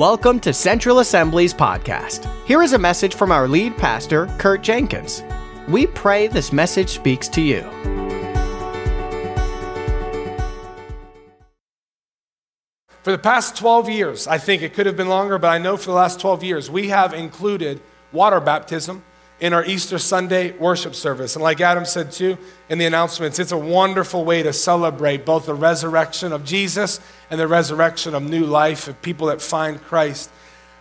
Welcome to Central Assembly's podcast. Here is a message from our lead pastor, Kurt Jenkins. We pray this message speaks to you. For the past 12 years, I think it could have been longer, but I know for the last 12 years, we have included water baptism in our Easter Sunday worship service. And like Adam said too in the announcements, it's a wonderful way to celebrate both the resurrection of Jesus and the resurrection of new life of people that find Christ.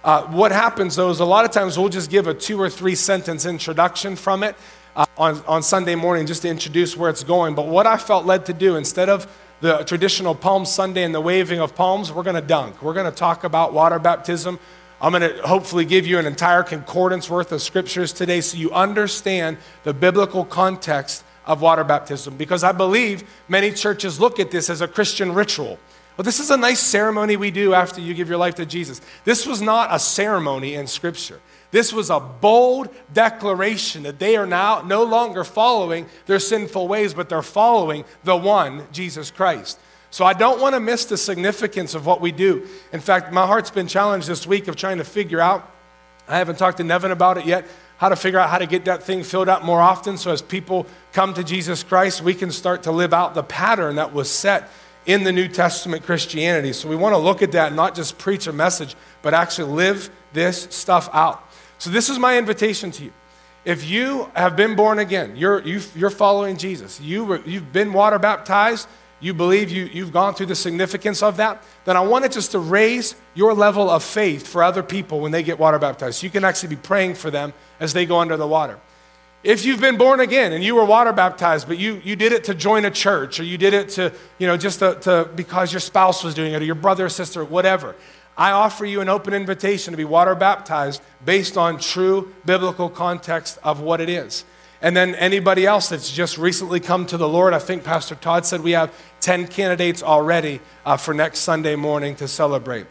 Uh, what happens though is a lot of times we'll just give a two or three sentence introduction from it uh, on, on Sunday morning just to introduce where it's going. But what I felt led to do, instead of the traditional Palm Sunday and the waving of palms, we're going to dunk. We're going to talk about water baptism. I'm going to hopefully give you an entire concordance worth of scriptures today so you understand the biblical context of water baptism because I believe many churches look at this as a Christian ritual. Well, this is a nice ceremony we do after you give your life to Jesus. This was not a ceremony in Scripture. This was a bold declaration that they are now no longer following their sinful ways, but they're following the one, Jesus Christ. So I don't want to miss the significance of what we do. In fact, my heart's been challenged this week of trying to figure out, I haven't talked to Nevin about it yet, how to figure out how to get that thing filled out more often so as people come to Jesus Christ, we can start to live out the pattern that was set in the New Testament Christianity. So we want to look at that not just preach a message, but actually live this stuff out. So this is my invitation to you. If you have been born again, you're, you are following Jesus, you were, you've been water baptized, you believe you, you've gone through the significance of that, then I want it just to raise your level of faith for other people when they get water baptized. You can actually be praying for them as they go under the water. If you've been born again and you were water baptized, but you, you did it to join a church or you did it to, you know, just to, to because your spouse was doing it or your brother or sister, whatever, I offer you an open invitation to be water baptized based on true biblical context of what it is. And then anybody else that's just recently come to the Lord, I think Pastor Todd said we have 10 candidates already uh, for next Sunday morning to celebrate.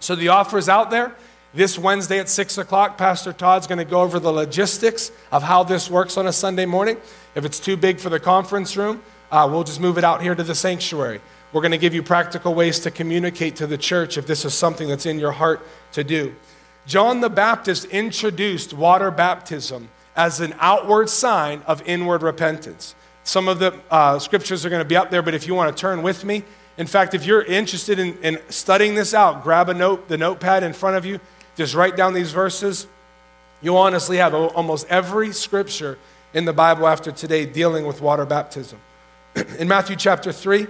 So the offer is out there. This Wednesday at 6 o'clock, Pastor Todd's going to go over the logistics of how this works on a Sunday morning. If it's too big for the conference room, uh, we'll just move it out here to the sanctuary. We're going to give you practical ways to communicate to the church if this is something that's in your heart to do. John the Baptist introduced water baptism as an outward sign of inward repentance. Some of the uh, scriptures are going to be up there, but if you want to turn with me, in fact, if you're interested in, in studying this out, grab a note, the notepad in front of you, just write down these verses. You'll honestly have almost every scripture in the Bible after today dealing with water baptism. in Matthew chapter 3,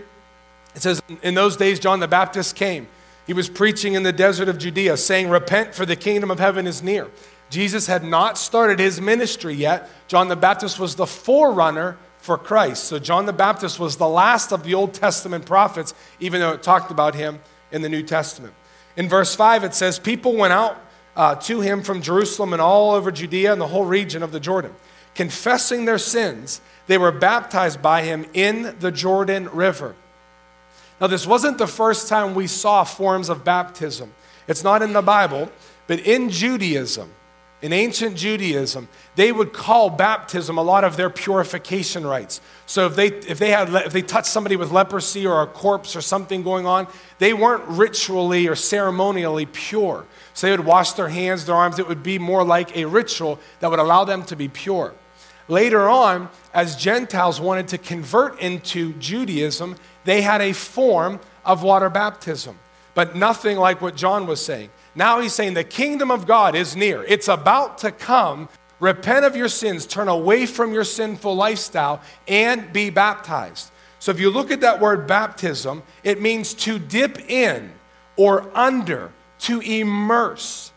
it says, In those days, John the Baptist came. He was preaching in the desert of Judea, saying, Repent, for the kingdom of heaven is near. Jesus had not started his ministry yet. John the Baptist was the forerunner for Christ. So John the Baptist was the last of the Old Testament prophets, even though it talked about him in the New Testament. In verse 5, it says, People went out uh, to him from Jerusalem and all over Judea and the whole region of the Jordan. Confessing their sins, they were baptized by him in the Jordan River. Now, this wasn't the first time we saw forms of baptism. It's not in the Bible, but in Judaism, in ancient Judaism, they would call baptism a lot of their purification rites. So if they, if they, had, if they touched somebody with leprosy or a corpse or something going on, they weren't ritually or ceremonially pure. So they would wash their hands, their arms. It would be more like a ritual that would allow them to be pure. Later on, as Gentiles wanted to convert into Judaism, they had a form of water baptism, but nothing like what John was saying. Now he's saying the kingdom of God is near. It's about to come. Repent of your sins, turn away from your sinful lifestyle, and be baptized. So if you look at that word baptism, it means to dip in or under, to immerse.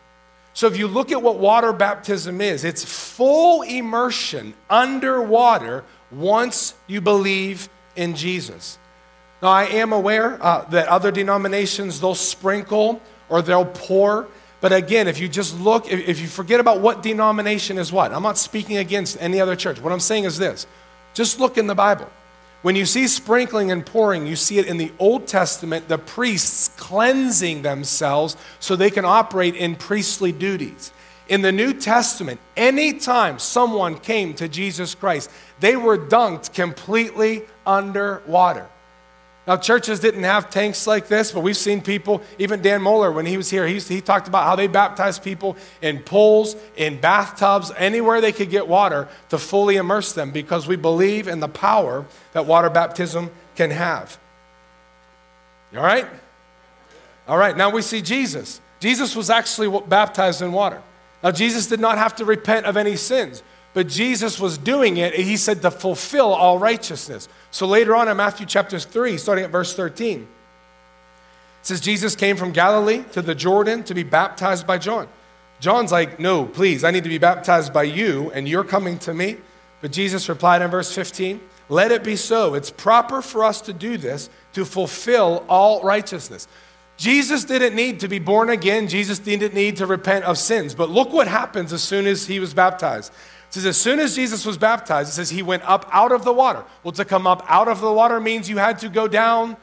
So if you look at what water baptism is, it's full immersion underwater once you believe in Jesus. Now, I am aware uh, that other denominations, they'll sprinkle or they'll pour. But again, if you just look, if, if you forget about what denomination is what, I'm not speaking against any other church. What I'm saying is this just look in the Bible. When you see sprinkling and pouring, you see it in the Old Testament, the priests cleansing themselves so they can operate in priestly duties. In the New Testament, anytime someone came to Jesus Christ, they were dunked completely under water. Now, churches didn't have tanks like this, but we've seen people, even Dan Moeller, when he was here, he, he talked about how they baptized people in pools, in bathtubs, anywhere they could get water to fully immerse them because we believe in the power that water baptism can have. All right? All right, now we see Jesus. Jesus was actually baptized in water. Now, Jesus did not have to repent of any sins, but Jesus was doing it, he said, to fulfill all righteousness. So later on in Matthew chapter 3, starting at verse 13, it says, Jesus came from Galilee to the Jordan to be baptized by John. John's like, No, please, I need to be baptized by you, and you're coming to me. But Jesus replied in verse 15, Let it be so. It's proper for us to do this to fulfill all righteousness. Jesus didn't need to be born again. Jesus didn't need to repent of sins. But look what happens as soon as he was baptized. It says, as soon as Jesus was baptized, it says he went up out of the water. Well, to come up out of the water means you had to go down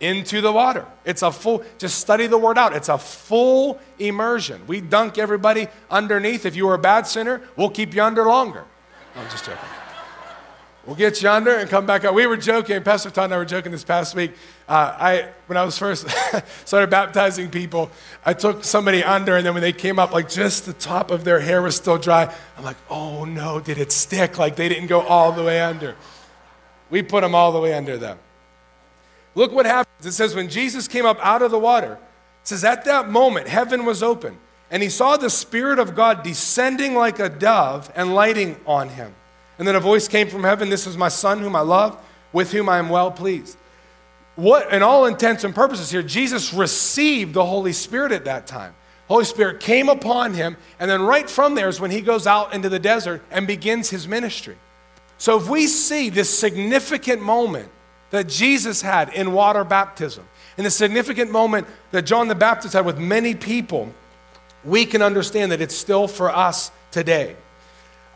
into the water. It's a full, just study the word out. It's a full immersion. We dunk everybody underneath. If you were a bad sinner, we'll keep you under longer. I'm just joking. We'll get you under and come back up. We were joking, Pastor Todd and I were joking this past week. Uh, I, when I was first started baptizing people, I took somebody under, and then when they came up, like just the top of their hair was still dry. I'm like, oh no, did it stick? Like they didn't go all the way under. We put them all the way under them. Look what happens. It says, when Jesus came up out of the water, it says, at that moment, heaven was open, and he saw the Spirit of God descending like a dove and lighting on him. And then a voice came from heaven This is my son whom I love, with whom I am well pleased. What, in all intents and purposes here, Jesus received the Holy Spirit at that time. Holy Spirit came upon him, and then right from there is when he goes out into the desert and begins his ministry. So if we see this significant moment that Jesus had in water baptism, and the significant moment that John the Baptist had with many people, we can understand that it's still for us today.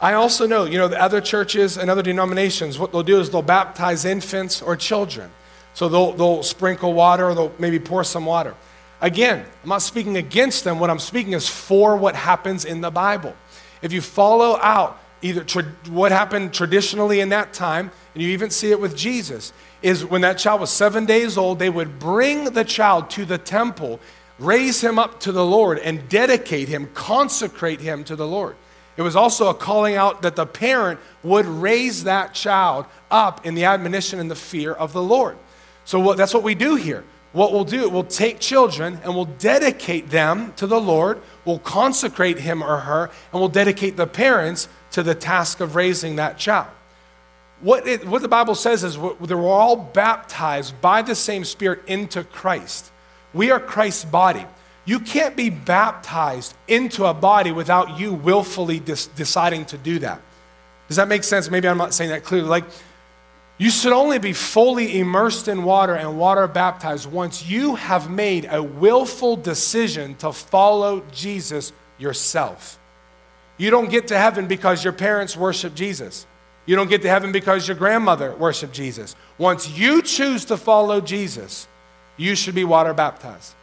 I also know, you know, the other churches and other denominations, what they'll do is they'll baptize infants or children. So they'll, they'll sprinkle water or they'll maybe pour some water. Again, I'm not speaking against them. What I'm speaking is for what happens in the Bible. If you follow out either tra- what happened traditionally in that time, and you even see it with Jesus, is when that child was seven days old, they would bring the child to the temple, raise him up to the Lord, and dedicate him, consecrate him to the Lord. It was also a calling out that the parent would raise that child up in the admonition and the fear of the Lord. So what, that's what we do here. What we'll do, we'll take children and we'll dedicate them to the Lord. We'll consecrate him or her, and we'll dedicate the parents to the task of raising that child. What, it, what the Bible says is they were all baptized by the same Spirit into Christ. We are Christ's body. You can't be baptized into a body without you willfully dis- deciding to do that. Does that make sense? Maybe I'm not saying that clearly. Like, you should only be fully immersed in water and water baptized once you have made a willful decision to follow Jesus yourself. You don't get to heaven because your parents worship Jesus. You don't get to heaven because your grandmother worshiped Jesus. Once you choose to follow Jesus, you should be water baptized.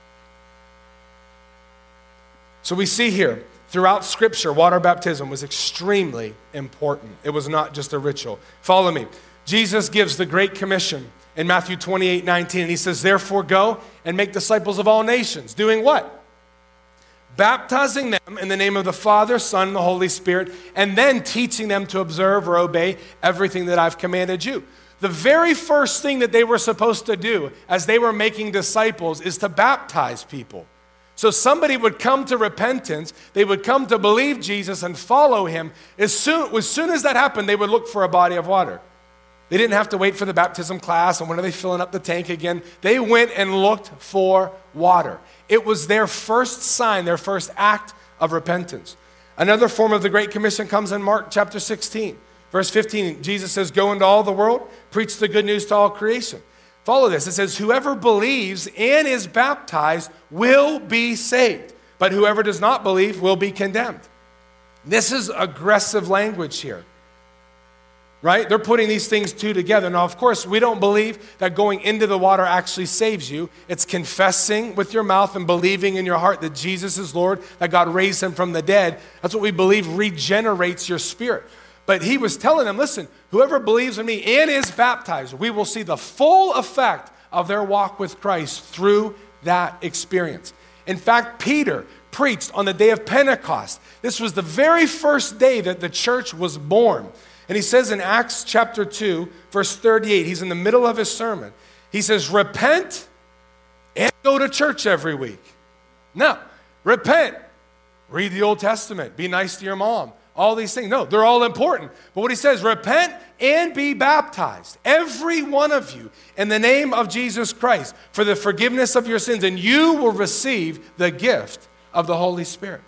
So we see here throughout Scripture, water baptism was extremely important. It was not just a ritual. Follow me. Jesus gives the Great Commission in Matthew 28 19, and he says, Therefore, go and make disciples of all nations. Doing what? Baptizing them in the name of the Father, Son, and the Holy Spirit, and then teaching them to observe or obey everything that I've commanded you. The very first thing that they were supposed to do as they were making disciples is to baptize people. So somebody would come to repentance, they would come to believe Jesus and follow him. As soon, as soon as that happened, they would look for a body of water. They didn't have to wait for the baptism class and when are they filling up the tank again. They went and looked for water. It was their first sign, their first act of repentance. Another form of the Great Commission comes in Mark chapter 16. Verse 15, Jesus says, Go into all the world, preach the good news to all creation. Follow this. It says, Whoever believes and is baptized will be saved, but whoever does not believe will be condemned. This is aggressive language here. Right? They're putting these things two together. Now, of course, we don't believe that going into the water actually saves you. It's confessing with your mouth and believing in your heart that Jesus is Lord, that God raised him from the dead. That's what we believe regenerates your spirit. But he was telling them, listen, whoever believes in me and is baptized, we will see the full effect of their walk with Christ through that experience. In fact, Peter preached on the day of Pentecost. This was the very first day that the church was born. And he says in Acts chapter 2, verse 38, he's in the middle of his sermon. He says, Repent and go to church every week. No, repent, read the Old Testament, be nice to your mom, all these things. No, they're all important. But what he says, repent and be baptized, every one of you, in the name of Jesus Christ, for the forgiveness of your sins, and you will receive the gift of the Holy Spirit.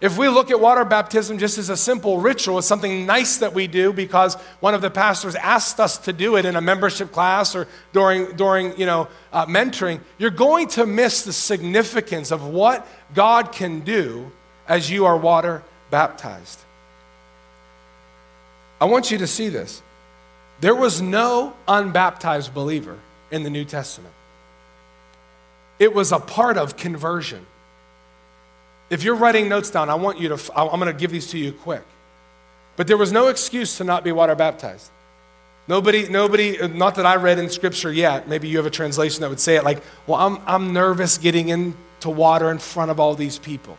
If we look at water baptism just as a simple ritual, it's something nice that we do because one of the pastors asked us to do it in a membership class or during, during you know, uh, mentoring, you're going to miss the significance of what God can do as you are water baptized. I want you to see this. There was no unbaptized believer in the New Testament, it was a part of conversion. If you're writing notes down, I want you to, I'm going to give these to you quick. But there was no excuse to not be water baptized. Nobody, nobody, not that I read in scripture yet, maybe you have a translation that would say it like, well, I'm, I'm nervous getting into water in front of all these people.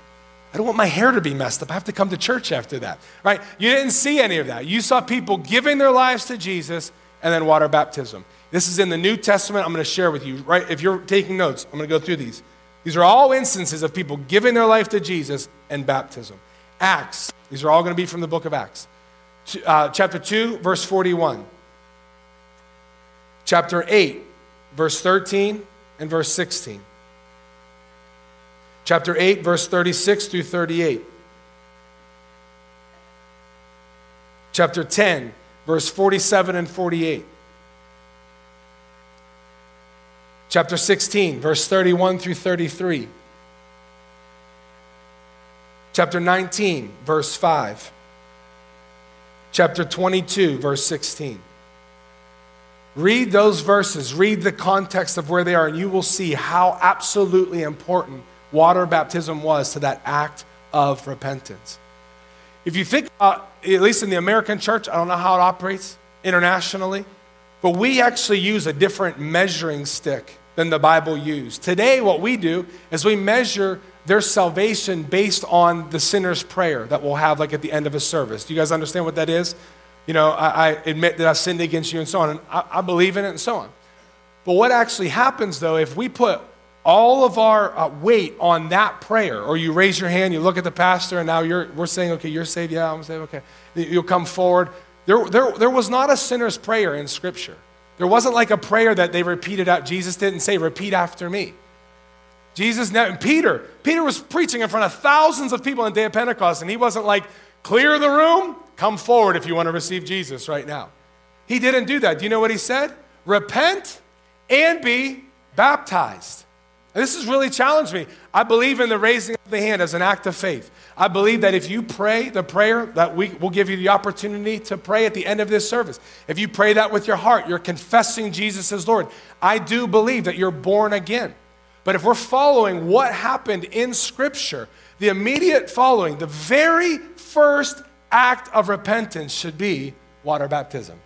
I don't want my hair to be messed up. I have to come to church after that, right? You didn't see any of that. You saw people giving their lives to Jesus and then water baptism. This is in the New Testament. I'm going to share with you, right? If you're taking notes, I'm going to go through these. These are all instances of people giving their life to Jesus and baptism. Acts, these are all going to be from the book of Acts. Uh, chapter 2, verse 41. Chapter 8, verse 13 and verse 16. Chapter 8, verse 36 through 38. Chapter 10, verse 47 and 48. chapter 16, verse 31 through 33. Chapter 19, verse 5. Chapter 22, verse 16. Read those verses, read the context of where they are, and you will see how absolutely important water baptism was to that act of repentance. If you think about, at least in the American church, I don't know how it operates internationally, but we actually use a different measuring stick than the Bible used. Today, what we do is we measure their salvation based on the sinner's prayer that we'll have like at the end of a service. Do you guys understand what that is? You know, I, I admit that I've sinned against you and so on, and I, I, believe in it and so on. But what actually happens though, if we put all of our uh, weight on that prayer, or you raise your hand, you look at the pastor, and now you're, we're saying, okay, you're saved, yeah, I'm saved, okay. You'll come forward. There, there, there was not a sinner's prayer in Scripture. There wasn't like a prayer that they repeated out. Jesus didn't say, repeat after me. Jesus, never, Peter, Peter was preaching in front of thousands of people on the day of Pentecost, and he wasn't like, clear the room, come forward if you want to receive Jesus right now. He didn't do that. Do you know what he said? Repent and be baptized. And this has really challenged me. I believe in the raising of the hand as an act of faith. I believe that if you pray the prayer that we will give you the opportunity to pray at the end of this service, if you pray that with your heart, you're confessing Jesus as Lord. I do believe that you're born again. But if we're following what happened in Scripture, the immediate following, the very first act of repentance should be water baptism.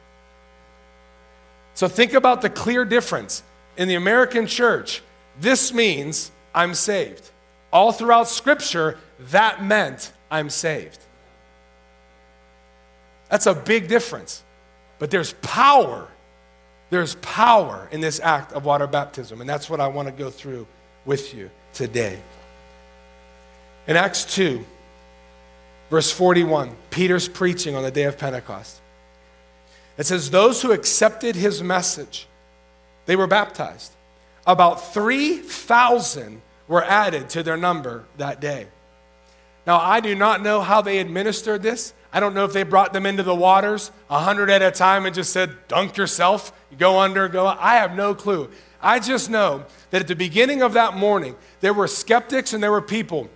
So think about the clear difference. In the American church, this means I'm saved. All throughout Scripture, that meant I'm saved. That's a big difference. But there's power. There's power in this act of water baptism. And that's what I want to go through with you today. In Acts 2, verse 41, Peter's preaching on the day of Pentecost. It says, Those who accepted his message, they were baptized. About 3,000 were added to their number that day. Now, I do not know how they administered this. I don't know if they brought them into the waters a hundred at a time and just said, dunk yourself, you go under, go. I have no clue. I just know that at the beginning of that morning, there were skeptics and there were people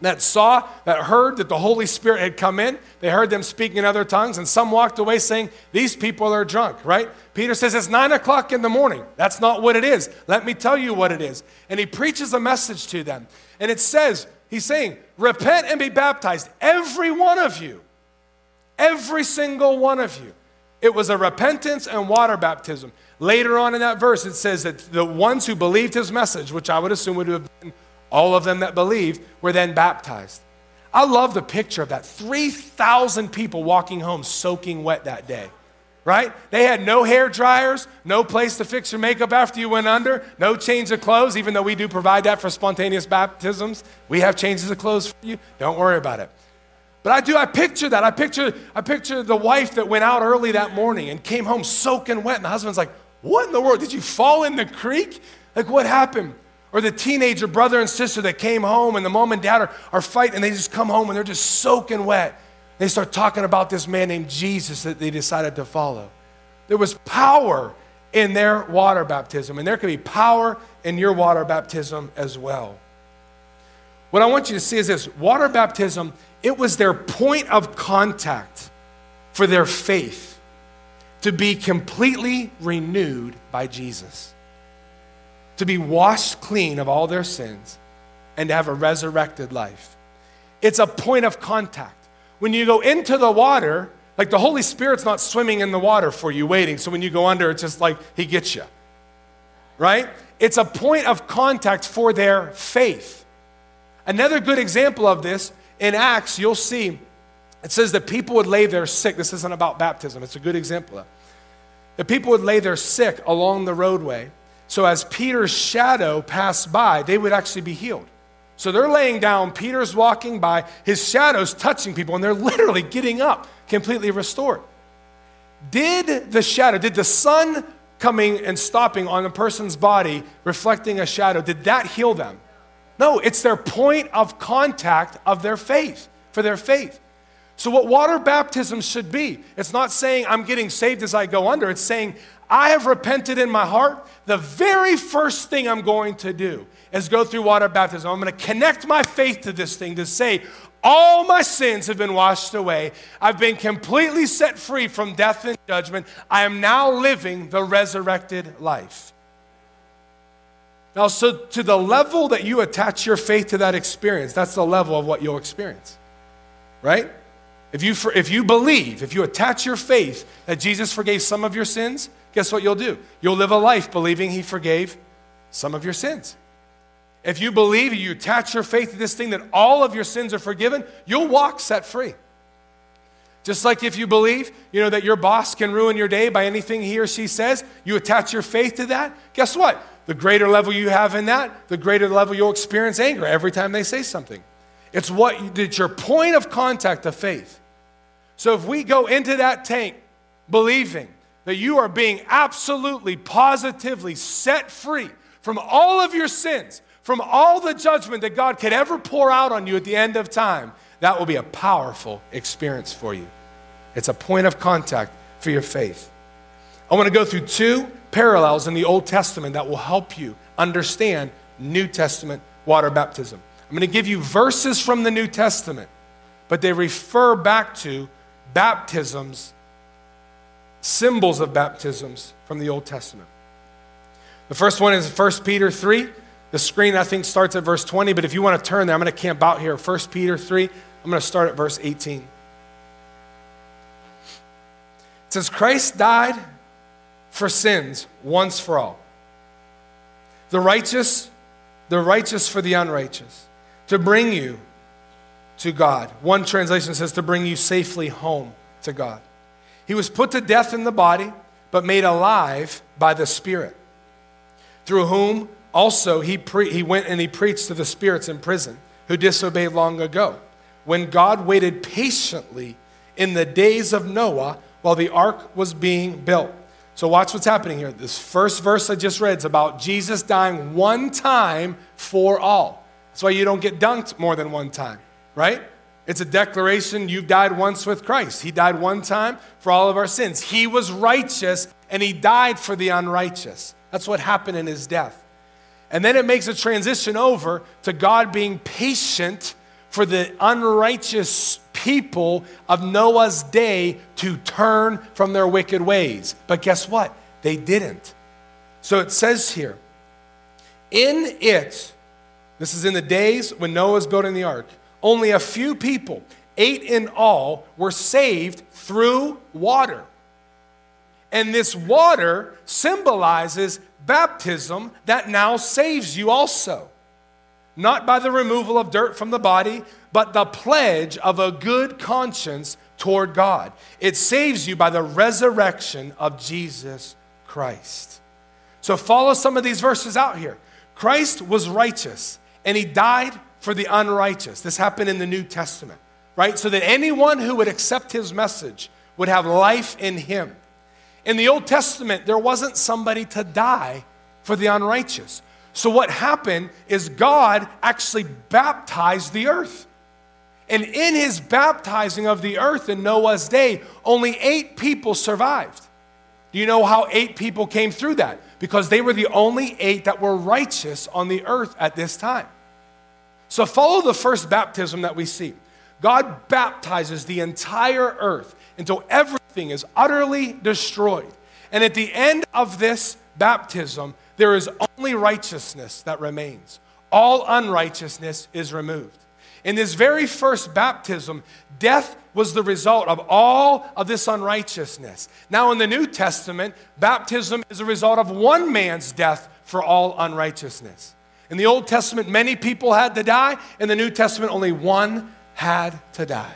that saw, that heard that the Holy Spirit had come in. They heard them speaking in other tongues, and some walked away saying, These people are drunk, right? Peter says, It's nine o'clock in the morning. That's not what it is. Let me tell you what it is. And he preaches a message to them. And it says, He's saying, repent and be baptized, every one of you. Every single one of you. It was a repentance and water baptism. Later on in that verse, it says that the ones who believed his message, which I would assume would have been all of them that believed, were then baptized. I love the picture of that. 3,000 people walking home soaking wet that day, right? They had no hair dryers, no place to fix your makeup after you went under, no change of clothes, even though we do provide that for spontaneous baptisms. We have changes of clothes for you. Don't worry about it. But I do, I picture that. I picture, I picture the wife that went out early that morning and came home soaking wet, and the husband's like, What in the world? Did you fall in the creek? Like, what happened? Or the teenager brother and sister that came home and the mom and dad are, are fighting and they just come home and they're just soaking wet. They start talking about this man named Jesus that they decided to follow. There was power in their water baptism, and there could be power in your water baptism as well. What I want you to see is this water baptism, it was their point of contact for their faith to be completely renewed by Jesus to be washed clean of all their sins and to have a resurrected life. It's a point of contact. When you go into the water, like the Holy Spirit's not swimming in the water for you, waiting. So when you go under, it's just like He gets you. Right? It's a point of contact for their faith. Another good example of this in Acts, you'll see it says that people would lay their sick. This isn't about baptism, it's a good example. The people would lay their sick along the roadway so as Peter's shadow passed by, they would actually be healed. So they're laying down, Peter's walking by, his shadow's touching people, and they're literally getting up, completely restored. Did the shadow, did the sun coming and stopping on a person's body, reflecting a shadow, did that heal them? No, it's their point of contact of their faith, for their faith. So, what water baptism should be, it's not saying I'm getting saved as I go under, it's saying I have repented in my heart. The very first thing I'm going to do is go through water baptism. I'm going to connect my faith to this thing to say, all my sins have been washed away. I've been completely set free from death and judgment. I am now living the resurrected life. Now, so to the level that you attach your faith to that experience, that's the level of what you'll experience, right? If you, if you believe, if you attach your faith that Jesus forgave some of your sins, guess what you'll do? You'll live a life believing He forgave some of your sins. If you believe, you attach your faith to this thing that all of your sins are forgiven, you'll walk set free. Just like if you believe, you know, that your boss can ruin your day by anything he or she says, you attach your faith to that. Guess what? The greater level you have in that, the greater level you'll experience anger every time they say something. It's what it's your point of contact of faith. So if we go into that tank believing that you are being absolutely, positively set free from all of your sins, from all the judgment that God could ever pour out on you at the end of time, that will be a powerful experience for you. It's a point of contact for your faith. I want to go through two parallels in the Old Testament that will help you understand New Testament water baptism. I'm going to give you verses from the New Testament, but they refer back to baptisms, symbols of baptisms from the Old Testament. The first one is 1 Peter 3. The screen, I think, starts at verse 20, but if you want to turn there, I'm going to camp out here. 1 Peter 3, I'm going to start at verse 18. It says, Christ died for sins once for all. The righteous, the righteous for the unrighteous, to bring you to God. One translation says to bring you safely home to God. He was put to death in the body, but made alive by the Spirit, through whom also he, pre- he went and he preached to the spirits in prison who disobeyed long ago, when God waited patiently in the days of Noah while the ark was being built. So, watch what's happening here. This first verse I just read is about Jesus dying one time for all. That's why you don't get dunked more than one time right? It's a declaration you've died once with Christ. He died one time for all of our sins. He was righteous and he died for the unrighteous. That's what happened in his death. And then it makes a transition over to God being patient for the unrighteous people of Noah's day to turn from their wicked ways. But guess what? They didn't. So it says here, in it, this is in the days when Noah was building the ark, only a few people, eight in all, were saved through water. And this water symbolizes baptism that now saves you also. Not by the removal of dirt from the body, but the pledge of a good conscience toward God. It saves you by the resurrection of Jesus Christ. So follow some of these verses out here. Christ was righteous and he died for the unrighteous. This happened in the New Testament, right? So that anyone who would accept his message would have life in him. In the Old Testament, there wasn't somebody to die for the unrighteous. So, what happened is God actually baptized the earth. And in his baptizing of the earth in Noah's day, only eight people survived. Do you know how eight people came through that? Because they were the only eight that were righteous on the earth at this time. So, follow the first baptism that we see. God baptizes the entire earth until everything is utterly destroyed. And at the end of this baptism, there is only righteousness that remains. All unrighteousness is removed. In this very first baptism, death was the result of all of this unrighteousness. Now, in the New Testament, baptism is a result of one man's death for all unrighteousness. In the Old Testament, many people had to die. In the New Testament, only one had to die.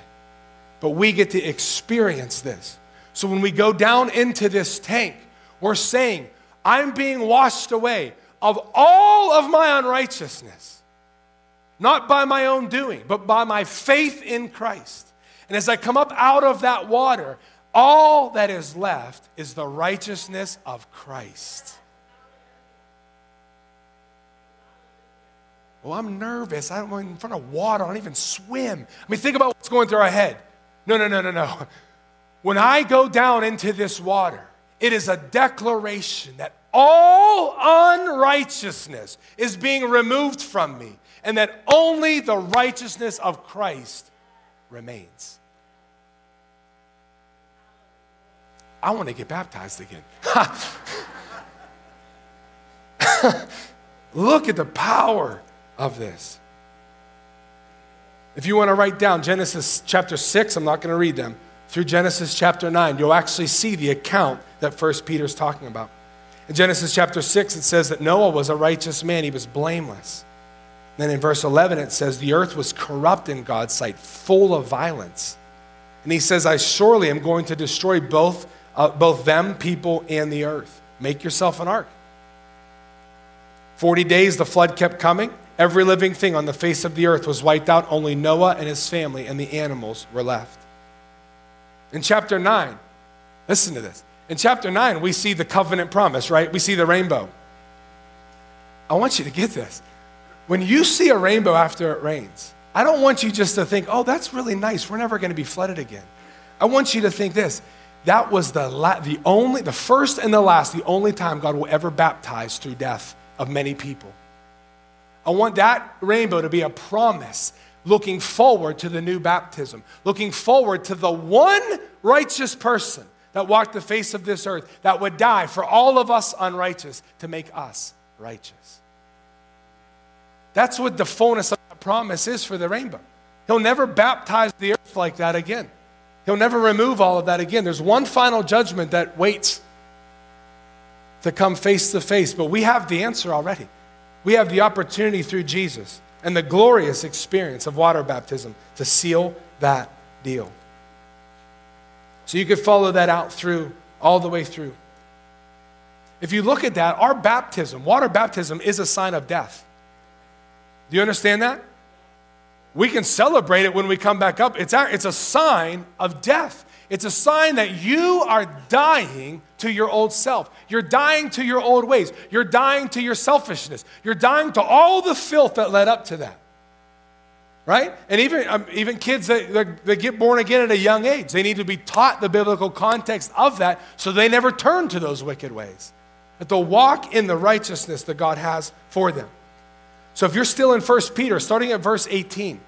But we get to experience this. So when we go down into this tank, we're saying, I'm being washed away of all of my unrighteousness, not by my own doing, but by my faith in Christ. And as I come up out of that water, all that is left is the righteousness of Christ. Well, I'm nervous. I don't want in front of water. I don't even swim. I mean, think about what's going through our head. No, no, no, no, no. When I go down into this water, it is a declaration that all unrighteousness is being removed from me and that only the righteousness of Christ remains. I want to get baptized again. Look at the power of this. If you want to write down Genesis chapter 6, I'm not going to read them, through Genesis chapter 9, you'll actually see the account that First Peter is talking about. In Genesis chapter 6, it says that Noah was a righteous man, he was blameless. Then in verse 11, it says, The earth was corrupt in God's sight, full of violence. And he says, I surely am going to destroy both, uh, both them, people, and the earth. Make yourself an ark. 40 days the flood kept coming. Every living thing on the face of the earth was wiped out. Only Noah and his family and the animals were left. In chapter 9, listen to this. In chapter 9, we see the covenant promise, right? We see the rainbow. I want you to get this. When you see a rainbow after it rains, I don't want you just to think, oh, that's really nice. We're never going to be flooded again. I want you to think this. That was the, la- the only, the first and the last, the only time God will ever baptize through death of many people. I want that rainbow to be a promise looking forward to the new baptism, looking forward to the one righteous person that walked the face of this earth that would die for all of us unrighteous to make us righteous. That's what the fullness of the promise is for the rainbow. He'll never baptize the earth like that again. He'll never remove all of that again. There's one final judgment that waits to come face to face, but we have the answer already. We have the opportunity through Jesus and the glorious experience of water baptism to seal that deal. So you could follow that out through, all the way through. If you look at that, our baptism, water baptism, is a sign of death. Do you understand that? We can celebrate it when we come back up. It's, our, it's a sign of death. It's a sign that you are dying to your old self. You're dying to your old ways. You're dying to your selfishness. You're dying to all the filth that led up to that. Right? And even, um, even kids that, that get born again at a young age, they need to be taught the biblical context of that so they never turn to those wicked ways. That they'll walk in the righteousness that God has for them. So if you're still in 1 Peter, starting at verse 18,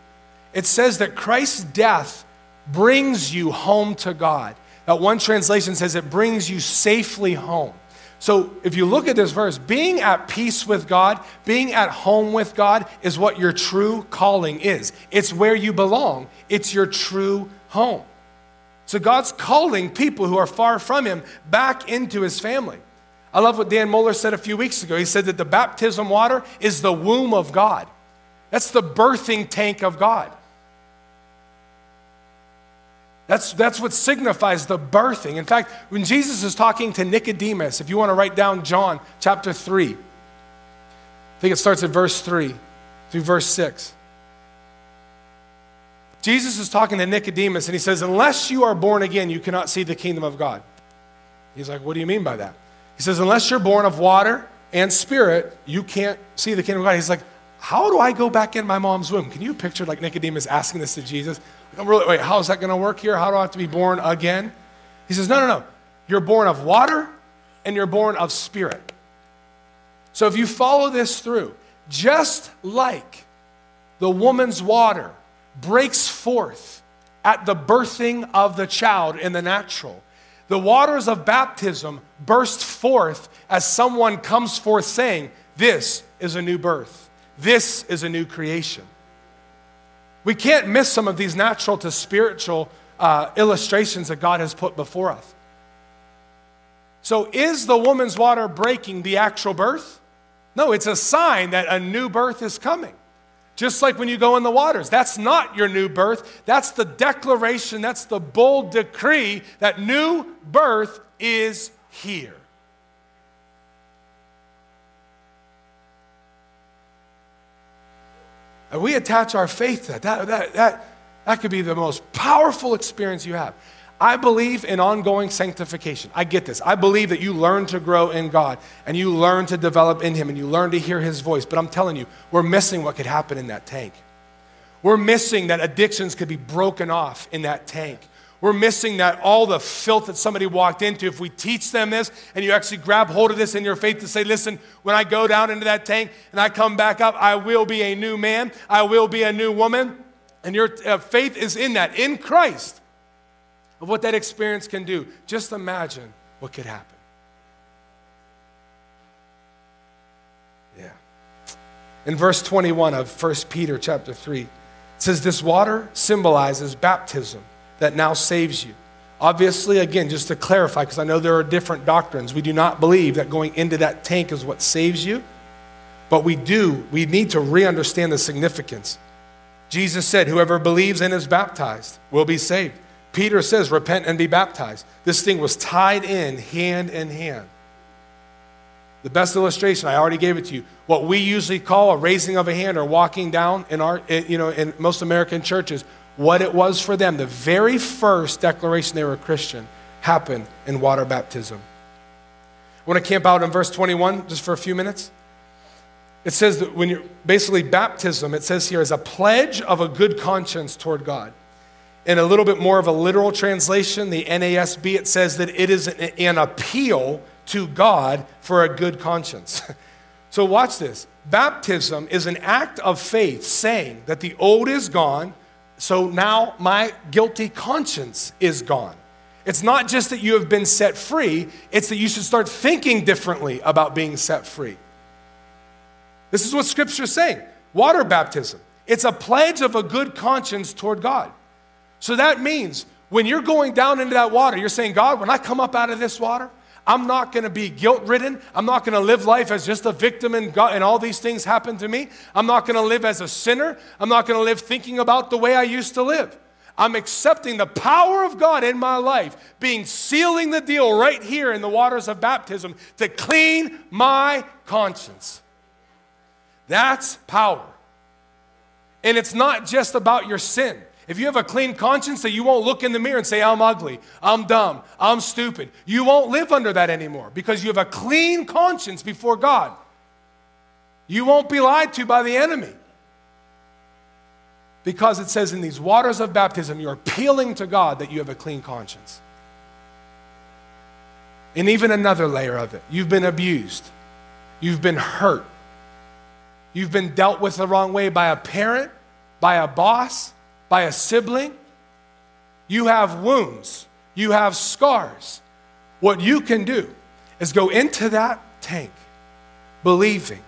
it says that Christ's death brings you home to God. That one translation says it brings you safely home. So if you look at this verse, being at peace with God, being at home with God is what your true calling is. It's where you belong, it's your true home. So God's calling people who are far from Him back into His family. I love what Dan Moeller said a few weeks ago. He said that the baptism water is the womb of God, that's the birthing tank of God. That's, that's what signifies the birthing. In fact, when Jesus is talking to Nicodemus, if you want to write down John chapter 3, I think it starts at verse 3 through verse 6. Jesus is talking to Nicodemus and he says, Unless you are born again, you cannot see the kingdom of God. He's like, What do you mean by that? He says, Unless you're born of water and spirit, you can't see the kingdom of God. He's like, How do I go back in my mom's womb? Can you picture like Nicodemus asking this to Jesus? I'm really, wait, how is that going to work here? How do I have to be born again? He says, No, no, no. You're born of water and you're born of spirit. So if you follow this through, just like the woman's water breaks forth at the birthing of the child in the natural, the waters of baptism burst forth as someone comes forth saying, This is a new birth. This is a new creation. We can't miss some of these natural to spiritual uh, illustrations that God has put before us. So, is the woman's water breaking the actual birth? No, it's a sign that a new birth is coming. Just like when you go in the waters, that's not your new birth. That's the declaration, that's the bold decree that new birth is here. And we attach our faith to that. That, that, that. that could be the most powerful experience you have. I believe in ongoing sanctification. I get this. I believe that you learn to grow in God and you learn to develop in Him and you learn to hear His voice. But I'm telling you, we're missing what could happen in that tank. We're missing that addictions could be broken off in that tank. We're missing that all the filth that somebody walked into. If we teach them this and you actually grab hold of this in your faith to say, listen, when I go down into that tank and I come back up, I will be a new man, I will be a new woman. And your uh, faith is in that, in Christ, of what that experience can do. Just imagine what could happen. Yeah. In verse 21 of 1 Peter chapter 3, it says, This water symbolizes baptism that now saves you. Obviously, again, just to clarify, because I know there are different doctrines, we do not believe that going into that tank is what saves you, but we do, we need to re understand the significance. Jesus said, Whoever believes and is baptized will be saved. Peter says, Repent and be baptized. This thing was tied in hand in hand. The best illustration, I already gave it to you. What we usually call a raising of a hand or walking down in our, you know, in most American churches, what it was for them. The very first declaration they were a Christian happened in water baptism. I want to camp out in verse 21 just for a few minutes. It says that when you're basically baptism, it says here is a pledge of a good conscience toward God. In a little bit more of a literal translation, the NASB, it says that it is an appeal to God for a good conscience. so watch this. Baptism is an act of faith saying that the old is gone, so now my guilty conscience is gone. It's not just that you have been set free, it's that you should start thinking differently about being set free. This is what Scripture is saying water baptism. It's a pledge of a good conscience toward God. So that means when you're going down into that water, you're saying, God, when I come up out of this water, I'm not going to be guilt ridden. I'm not going to live life as just a victim and, God, and all these things happen to me. I'm not going to live as a sinner. I'm not going to live thinking about the way I used to live. I'm accepting the power of God in my life, being sealing the deal right here in the waters of baptism to clean my conscience. That's power. And it's not just about your sin. If you have a clean conscience that you won't look in the mirror and say, I'm ugly, I'm dumb, I'm stupid, you won't live under that anymore because you have a clean conscience before God. You won't be lied to by the enemy. Because it says in these waters of baptism, you're appealing to God that you have a clean conscience. And even another layer of it you've been abused, you've been hurt, you've been dealt with the wrong way by a parent, by a boss, by a sibling, you have wounds, you have scars. What you can do is go into that tank, believing,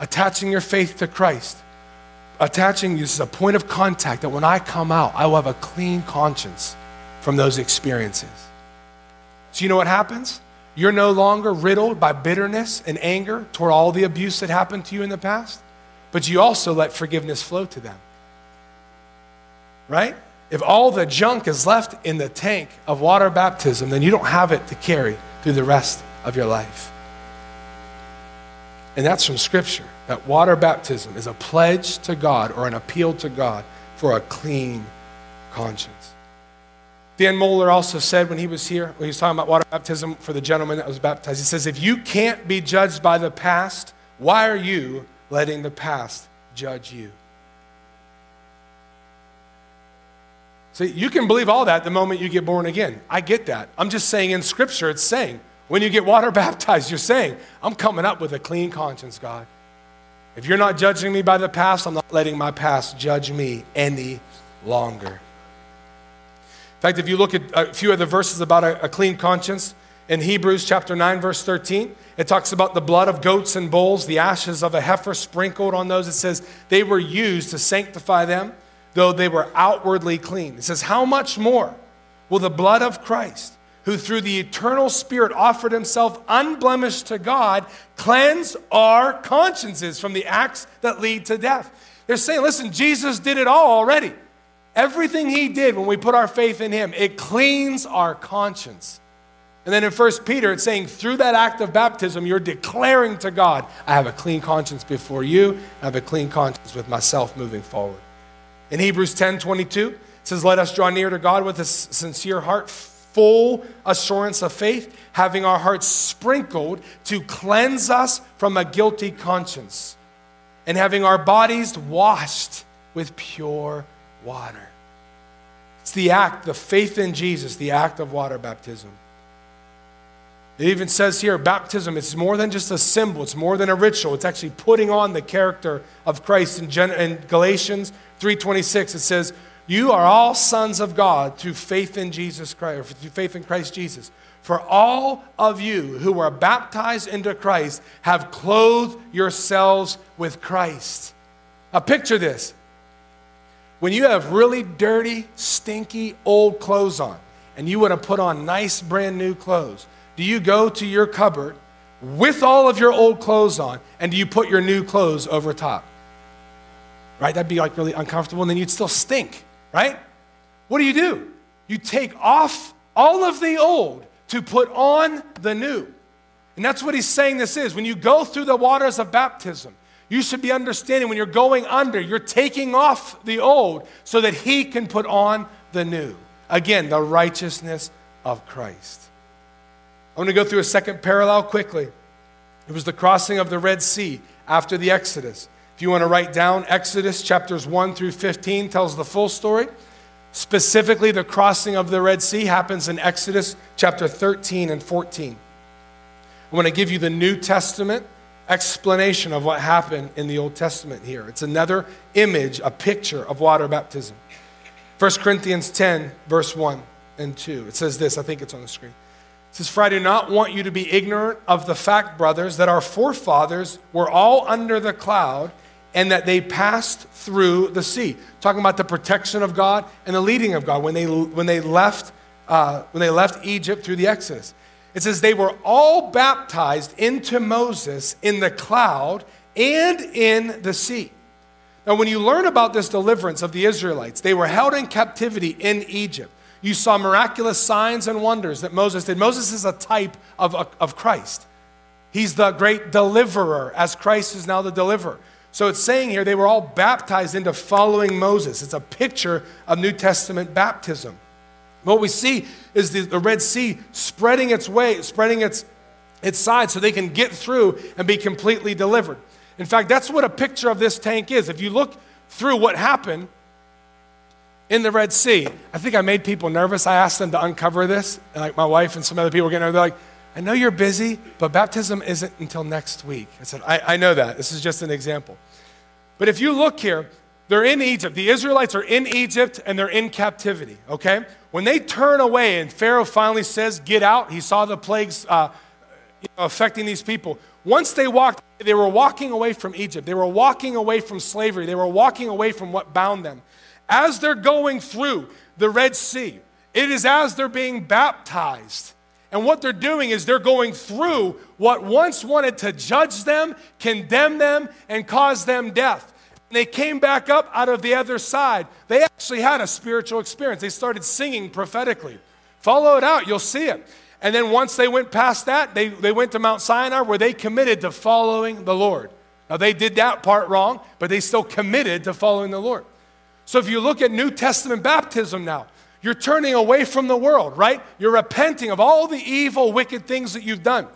attaching your faith to Christ, attaching this is a point of contact that when I come out, I will have a clean conscience from those experiences. So, you know what happens? You're no longer riddled by bitterness and anger toward all the abuse that happened to you in the past, but you also let forgiveness flow to them. Right? If all the junk is left in the tank of water baptism, then you don't have it to carry through the rest of your life. And that's from Scripture that water baptism is a pledge to God or an appeal to God for a clean conscience. Dan Mohler also said when he was here, when he was talking about water baptism for the gentleman that was baptized, he says, If you can't be judged by the past, why are you letting the past judge you? See, you can believe all that the moment you get born again. I get that. I'm just saying in Scripture, it's saying, when you get water baptized, you're saying, I'm coming up with a clean conscience, God. If you're not judging me by the past, I'm not letting my past judge me any longer. In fact, if you look at a few of the verses about a, a clean conscience, in Hebrews chapter 9, verse 13, it talks about the blood of goats and bulls, the ashes of a heifer sprinkled on those. It says they were used to sanctify them, though they were outwardly clean. It says, How much more will the blood of Christ, who through the eternal Spirit offered himself unblemished to God, cleanse our consciences from the acts that lead to death. They're saying, listen, Jesus did it all already. Everything he did when we put our faith in him, it cleans our conscience. And then in 1 Peter, it's saying through that act of baptism, you're declaring to God, I have a clean conscience before you, I have a clean conscience with myself moving forward. In Hebrews 10 22, it says, Let us draw near to God with a sincere heart full assurance of faith, having our hearts sprinkled to cleanse us from a guilty conscience, and having our bodies washed with pure water. It's the act, the faith in Jesus, the act of water baptism. It even says here, baptism, it's more than just a symbol, it's more than a ritual. It's actually putting on the character of Christ. In, Gen- in Galatians 3.26, it says, you are all sons of God through faith in Jesus Christ, or through faith in Christ Jesus. For all of you who are baptized into Christ have clothed yourselves with Christ. Now, picture this. When you have really dirty, stinky, old clothes on, and you want to put on nice, brand new clothes, do you go to your cupboard with all of your old clothes on, and do you put your new clothes over top? Right? That'd be like really uncomfortable, and then you'd still stink right? What do you do? You take off all of the old to put on the new. And that's what he's saying this is. When you go through the waters of baptism, you should be understanding when you're going under, you're taking off the old so that he can put on the new. Again, the righteousness of Christ. I'm going to go through a second parallel quickly. It was the crossing of the Red Sea after the Exodus. If you want to write down, Exodus chapters 1 through 15 tells the full story. Specifically, the crossing of the Red Sea happens in Exodus chapter 13 and 14. I want to give you the New Testament explanation of what happened in the Old Testament here. It's another image, a picture of water baptism. 1 Corinthians 10, verse 1 and 2. It says this, I think it's on the screen. It says, For I do not want you to be ignorant of the fact, brothers, that our forefathers were all under the cloud and that they passed through the sea. Talking about the protection of God and the leading of God when they, when they, left, uh, when they left Egypt through the Exodus. It says they were all baptized into Moses in the cloud and in the sea. Now, when you learn about this deliverance of the Israelites, they were held in captivity in Egypt. You saw miraculous signs and wonders that Moses did. Moses is a type of, of Christ. He's the great deliverer, as Christ is now the deliverer. So it's saying here they were all baptized into following Moses. It's a picture of New Testament baptism. What we see is the, the Red Sea spreading its way, spreading its, its sides so they can get through and be completely delivered. In fact, that's what a picture of this tank is. If you look through what happened in the Red Sea, I think I made people nervous. I asked them to uncover this. Like my wife and some other people were getting there. They're like, I know you're busy, but baptism isn't until next week. I said, I, I know that. This is just an example. But if you look here, they're in Egypt. The Israelites are in Egypt and they're in captivity, okay? When they turn away and Pharaoh finally says, Get out, he saw the plagues uh, affecting these people. Once they walked, they were walking away from Egypt. They were walking away from slavery. They were walking away from what bound them. As they're going through the Red Sea, It is as they're being baptized. And what they're doing is they're going through what once wanted to judge them, condemn them, and cause them death. And they came back up out of the other side. They actually had a spiritual experience. They started singing prophetically. Follow it out, you'll see it. And then once they went past that, they, they went to Mount Sinai where they committed to following the Lord. Now, they did that part wrong, but they still committed to following the Lord. So if you look at New Testament baptism now, you're turning away from the world, right? You're repenting of all the evil, wicked things that you've done.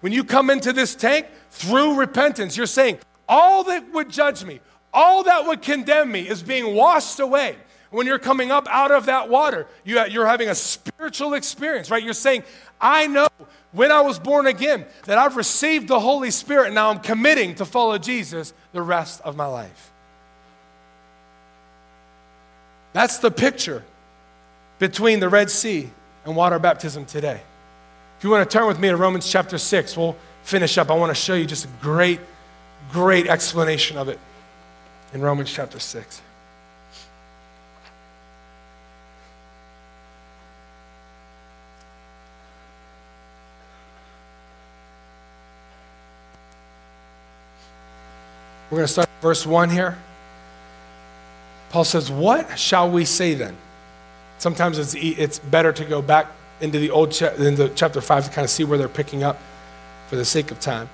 When you come into this tank, through repentance, you're saying, all that would judge me, all that would condemn me is being washed away. When you're coming up out of that water, you're having a spiritual experience, right? You're saying, I know when I was born again that I've received the Holy Spirit and now I'm committing to follow Jesus the rest of my life. That's the picture between the Red Sea and water baptism today. If you want to turn with me to Romans chapter 6, we'll finish up. I want to show you just a great, great explanation of it in Romans chapter 6. We're going to start verse 1 here. Paul says, What shall we say then? Sometimes it's, it's better to go back into the old cha- into chapter 5 to kind of see where they're picking up for the sake of time.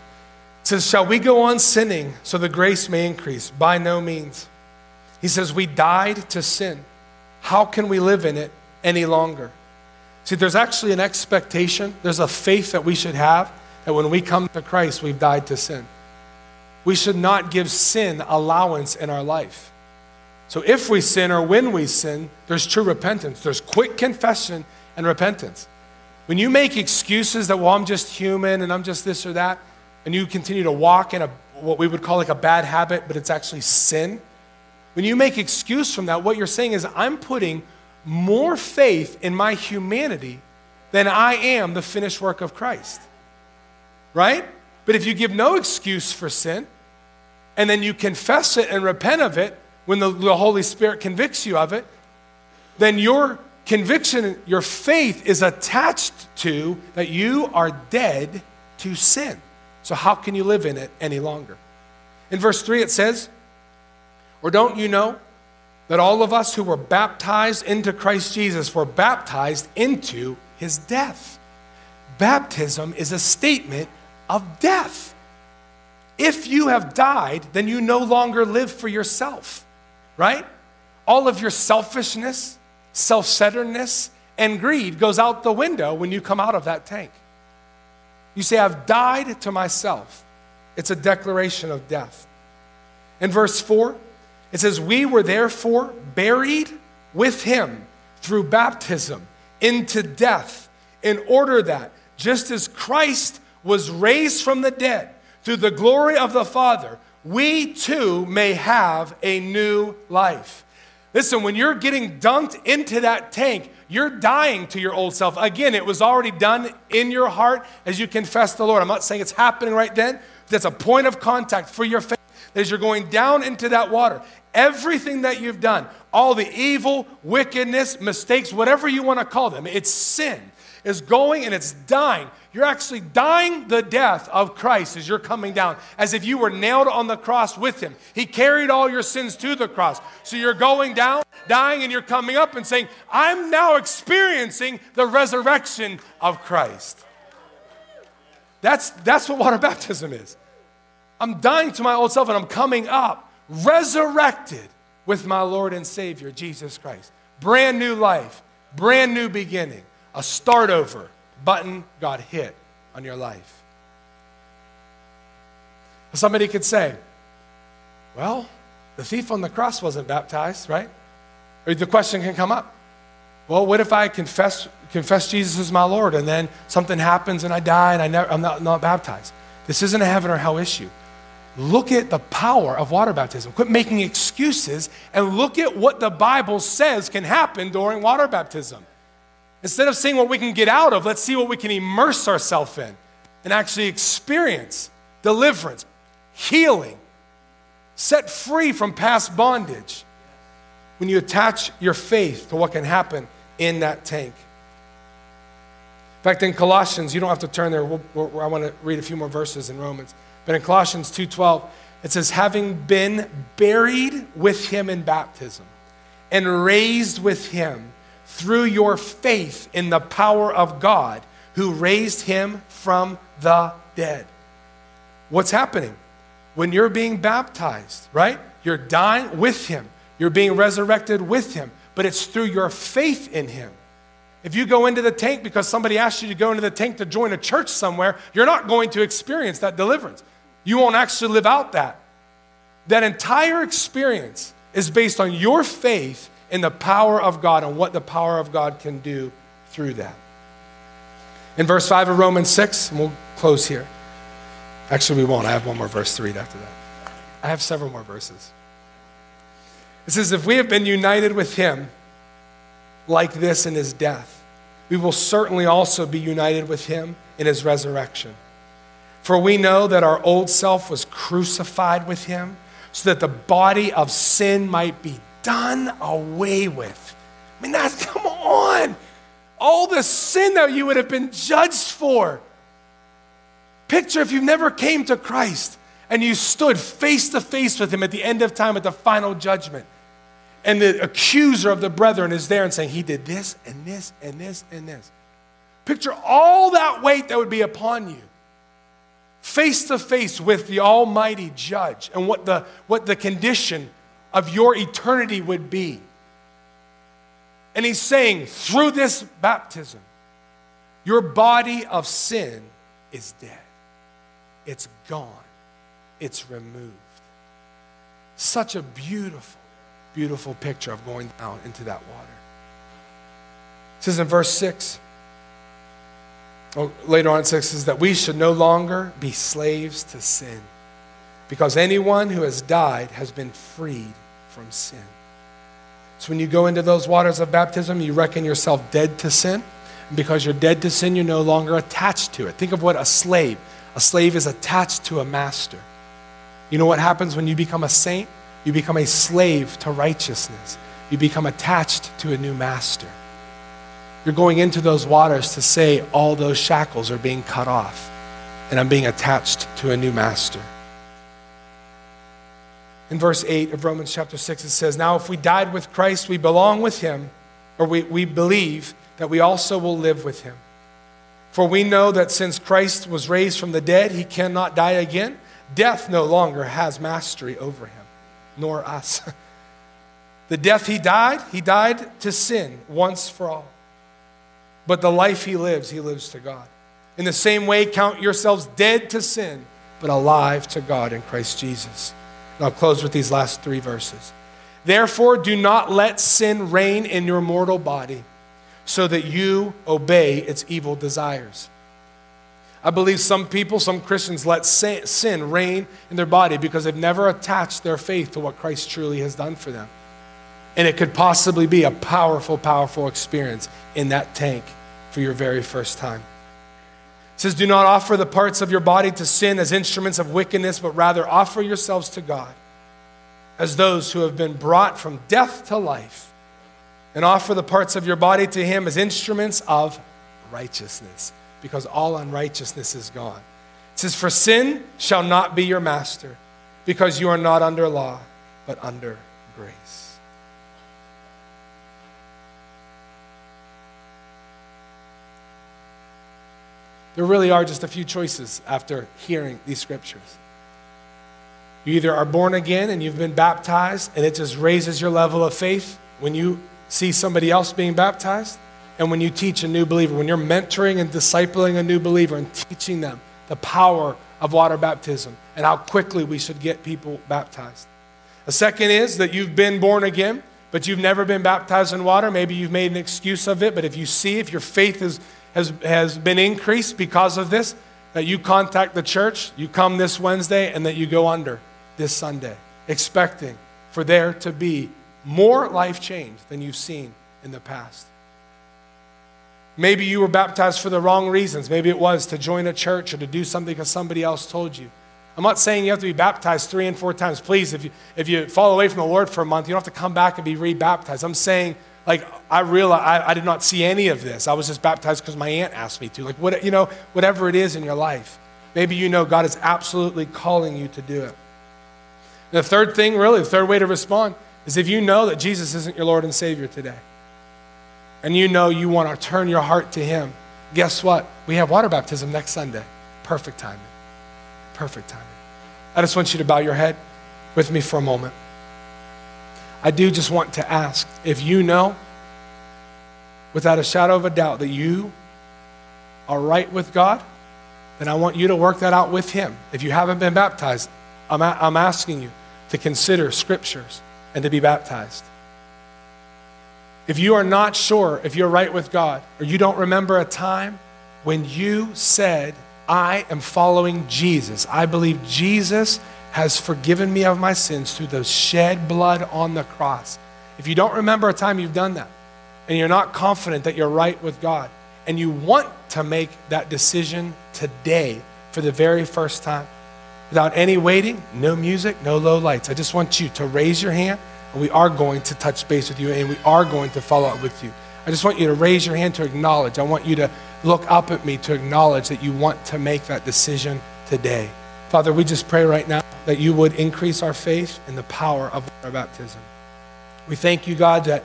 It says, Shall we go on sinning so the grace may increase? By no means. He says, We died to sin. How can we live in it any longer? See, there's actually an expectation, there's a faith that we should have that when we come to Christ, we've died to sin we should not give sin allowance in our life. So if we sin or when we sin, there's true repentance. There's quick confession and repentance. When you make excuses that, well, I'm just human and I'm just this or that, and you continue to walk in a what we would call like a bad habit, but it's actually sin. When you make excuse from that, what you're saying is, I'm putting more faith in my humanity than I am the finished work of Christ. Right? But if you give no excuse for sin, and then you confess it and repent of it when the, the Holy Spirit convicts you of it, then your conviction, your faith is attached to that you are dead to sin. So, how can you live in it any longer? In verse 3, it says, Or don't you know that all of us who were baptized into Christ Jesus were baptized into his death? Baptism is a statement of death. If you have died, then you no longer live for yourself, right? All of your selfishness, self centeredness, and greed goes out the window when you come out of that tank. You say, I've died to myself. It's a declaration of death. In verse 4, it says, We were therefore buried with him through baptism into death, in order that, just as Christ was raised from the dead through the glory of the Father, we too may have a new life. Listen, when you're getting dunked into that tank, you're dying to your old self. Again, it was already done in your heart as you confess the Lord. I'm not saying it's happening right then. That's a point of contact for your faith as you're going down into that water. Everything that you've done, all the evil, wickedness, mistakes, whatever you want to call them, it's sin, is going and it's dying. You're actually dying the death of Christ as you're coming down, as if you were nailed on the cross with him. He carried all your sins to the cross. So you're going down, dying, and you're coming up and saying, I'm now experiencing the resurrection of Christ. That's, that's what water baptism is. I'm dying to my old self and I'm coming up, resurrected with my Lord and Savior, Jesus Christ. Brand new life, brand new beginning, a start over button got hit on your life. Somebody could say, well, the thief on the cross wasn't baptized, right? Or the question can come up. Well, what if I confess, confess Jesus as my Lord and then something happens and I die and I never, I'm not, not baptized? This isn't a heaven or hell issue. Look at the power of water baptism. Quit making excuses and look at what the Bible says can happen during water baptism. Instead of seeing what we can get out of, let's see what we can immerse ourselves in and actually experience deliverance, healing, set free from past bondage. When you attach your faith to what can happen in that tank. In fact, in Colossians, you don't have to turn there. We'll, we'll, I want to read a few more verses in Romans. But in Colossians 2:12, it says, "Having been buried with him in baptism, and raised with him through your faith in the power of God, who raised him from the dead." What's happening? When you're being baptized, right? You're dying with him. You're being resurrected with him, but it's through your faith in him. If you go into the tank because somebody asked you to go into the tank to join a church somewhere, you're not going to experience that deliverance. You won't actually live out that. That entire experience is based on your faith in the power of God and what the power of God can do through that. In verse 5 of Romans 6, and we'll close here. Actually, we won't. I have one more verse to read after that. I have several more verses. It says, If we have been united with him like this in his death, we will certainly also be united with him in his resurrection. For we know that our old self was crucified with him so that the body of sin might be done away with. I mean, that's, come on. All the sin that you would have been judged for. Picture if you never came to Christ and you stood face to face with him at the end of time at the final judgment. And the accuser of the brethren is there and saying, He did this and this and this and this. Picture all that weight that would be upon you, face to face with the Almighty Judge, and what the, what the condition of your eternity would be. And He's saying, through this baptism, your body of sin is dead, it's gone, it's removed. Such a beautiful beautiful picture of going down into that water. It says in verse 6, oh, later on it says that we should no longer be slaves to sin because anyone who has died has been freed from sin. So when you go into those waters of baptism, you reckon yourself dead to sin. And because you're dead to sin, you're no longer attached to it. Think of what a slave. A slave is attached to a master. You know what happens when you become a saint? You become a slave to righteousness. You become attached to a new master. You're going into those waters to say, all those shackles are being cut off, and I'm being attached to a new master. In verse 8 of Romans chapter 6, it says, Now if we died with Christ, we belong with him, or we, we believe that we also will live with him. For we know that since Christ was raised from the dead, he cannot die again. Death no longer has mastery over him nor us. the death he died, he died to sin once for all. But the life he lives, he lives to God. In the same way, count yourselves dead to sin, but alive to God in Christ Jesus. I'll close with these last three verses. Therefore, do not let sin reign in your mortal body, so that you obey its evil desires. I believe some people, some Christians, let sin reign in their body because they've never attached their faith to what Christ truly has done for them. And it could possibly be a powerful, powerful experience in that tank for your very first time. It says, Do not offer the parts of your body to sin as instruments of wickedness, but rather offer yourselves to God as those who have been brought from death to life, and offer the parts of your body to Him as instruments of righteousness because all unrighteousness is gone. It says, For sin shall not be your master, because you are not under law, but under grace. There really are just a few choices after hearing these scriptures. You either are born again and you've been baptized, and it just raises your level of faith when you see somebody else being baptized and when you teach a new believer, when you're mentoring and discipling a new believer and teaching them the power of water baptism and how quickly we should get people baptized. The second is that you've been born again, but you've never been baptized in water. Maybe you've made an excuse of it, but if you see, if your faith is, has, has been increased because of this, that you contact the church, you come this Wednesday, and that you go under this Sunday, expecting for there to be more life change than you've seen in the past. Maybe you were baptized for the wrong reasons. Maybe it was to join a church or to do something because somebody else told you. I'm not saying you have to be baptized three and four times. Please, if you, if you fall away from the Lord for a month, you don't have to come back and be rebaptized. I'm saying Like, I realized I, I did not see any of this. I was just baptized because my aunt asked me to. Like, what, you know, whatever it is in your life. Maybe you know God is absolutely calling you to do it. The third thing, really, the third way to respond is if you know that Jesus isn't your Lord and Savior today, and you know you want to turn your heart to Him, guess what? We have water baptism next Sunday. Perfect timing. Perfect timing. I just want you to bow your head with me for a moment. I do just want to ask if you know, without a shadow of a doubt, that you are right with God then I want you to work that out with Him. If you haven't been baptized, I'm, a- I'm asking you to consider scriptures and to be baptized. If you are not sure if you're right with God, or you don't remember a time when you said, I am following Jesus, I believe Jesus has forgiven me of my sins through the shed blood on the cross. If you don't remember a time you've done that, and you're not confident that you're right with God, and you want to make that decision today for the very first time, without any waiting, no music, no low lights, I just want you to raise your hand and we are going to touch base with you and we are going to follow up with you. I just want you to raise your hand to acknowledge. I want you to look up at me to acknowledge that you want to make that decision today. Father, we just pray right now that you would increase our faith in the power of our baptism. We thank you, God, that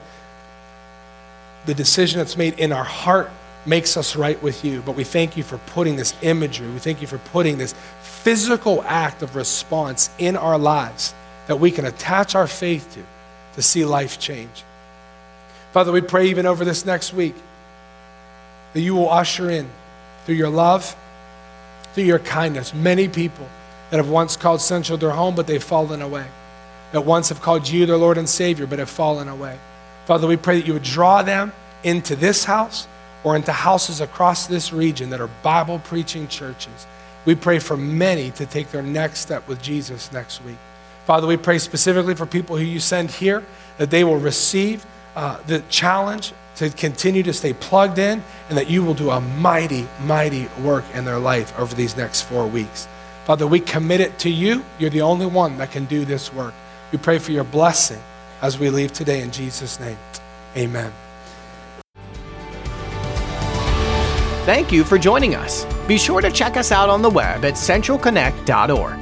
the decision that's made in our heart makes us right with you. But we thank you for putting this imagery, we thank you for putting this physical act of response in our lives that we can attach our faith to to see life change. Father, we pray even over this next week that you will usher in through your love, through your kindness, many people that have once called Central their home, but they've fallen away. That once have called you their Lord and Savior, but have fallen away. Father, we pray that you would draw them into this house or into houses across this region that are Bible preaching churches. We pray for many to take their next step with Jesus next week. Father, we pray specifically for people who you send here that they will receive uh, the challenge to continue to stay plugged in and that you will do a mighty, mighty work in their life over these next four weeks. Father, we commit it to you. You're the only one that can do this work. We pray for your blessing as we leave today in Jesus' name. Amen. Thank you for joining us. Be sure to check us out on the web at centralconnect.org.